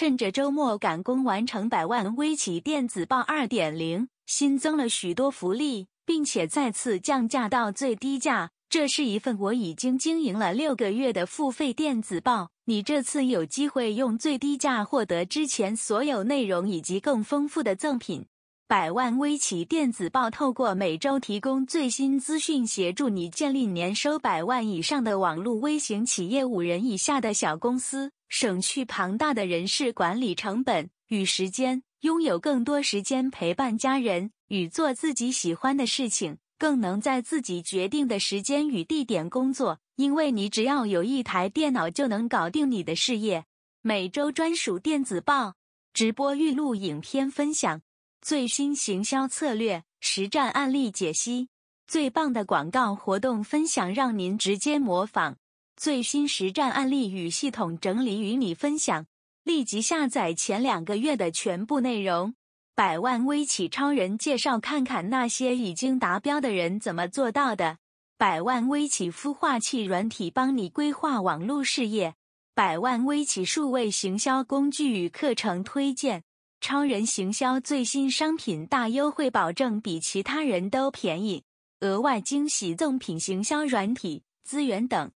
趁着周末赶工完成百万微企电子报二点零，新增了许多福利，并且再次降价到最低价。这是一份我已经经营了六个月的付费电子报，你这次有机会用最低价获得之前所有内容以及更丰富的赠品。百万微企电子报透过每周提供最新资讯，协助你建立年收百万以上的网络微型企业，五人以下的小公司，省去庞大的人事管理成本与时间，拥有更多时间陪伴家人与做自己喜欢的事情，更能在自己决定的时间与地点工作，因为你只要有一台电脑就能搞定你的事业。每周专属电子报直播预录影片分享。最新行销策略、实战案例解析，最棒的广告活动分享，让您直接模仿。最新实战案例与系统整理与你分享。立即下载前两个月的全部内容。百万微企超人介绍，看看那些已经达标的人怎么做到的。百万微企孵化器软体帮你规划网络事业。百万微企数位行销工具与课程推荐。超人行销最新商品大优惠，保证比其他人都便宜。额外惊喜赠品、行销软体资源等。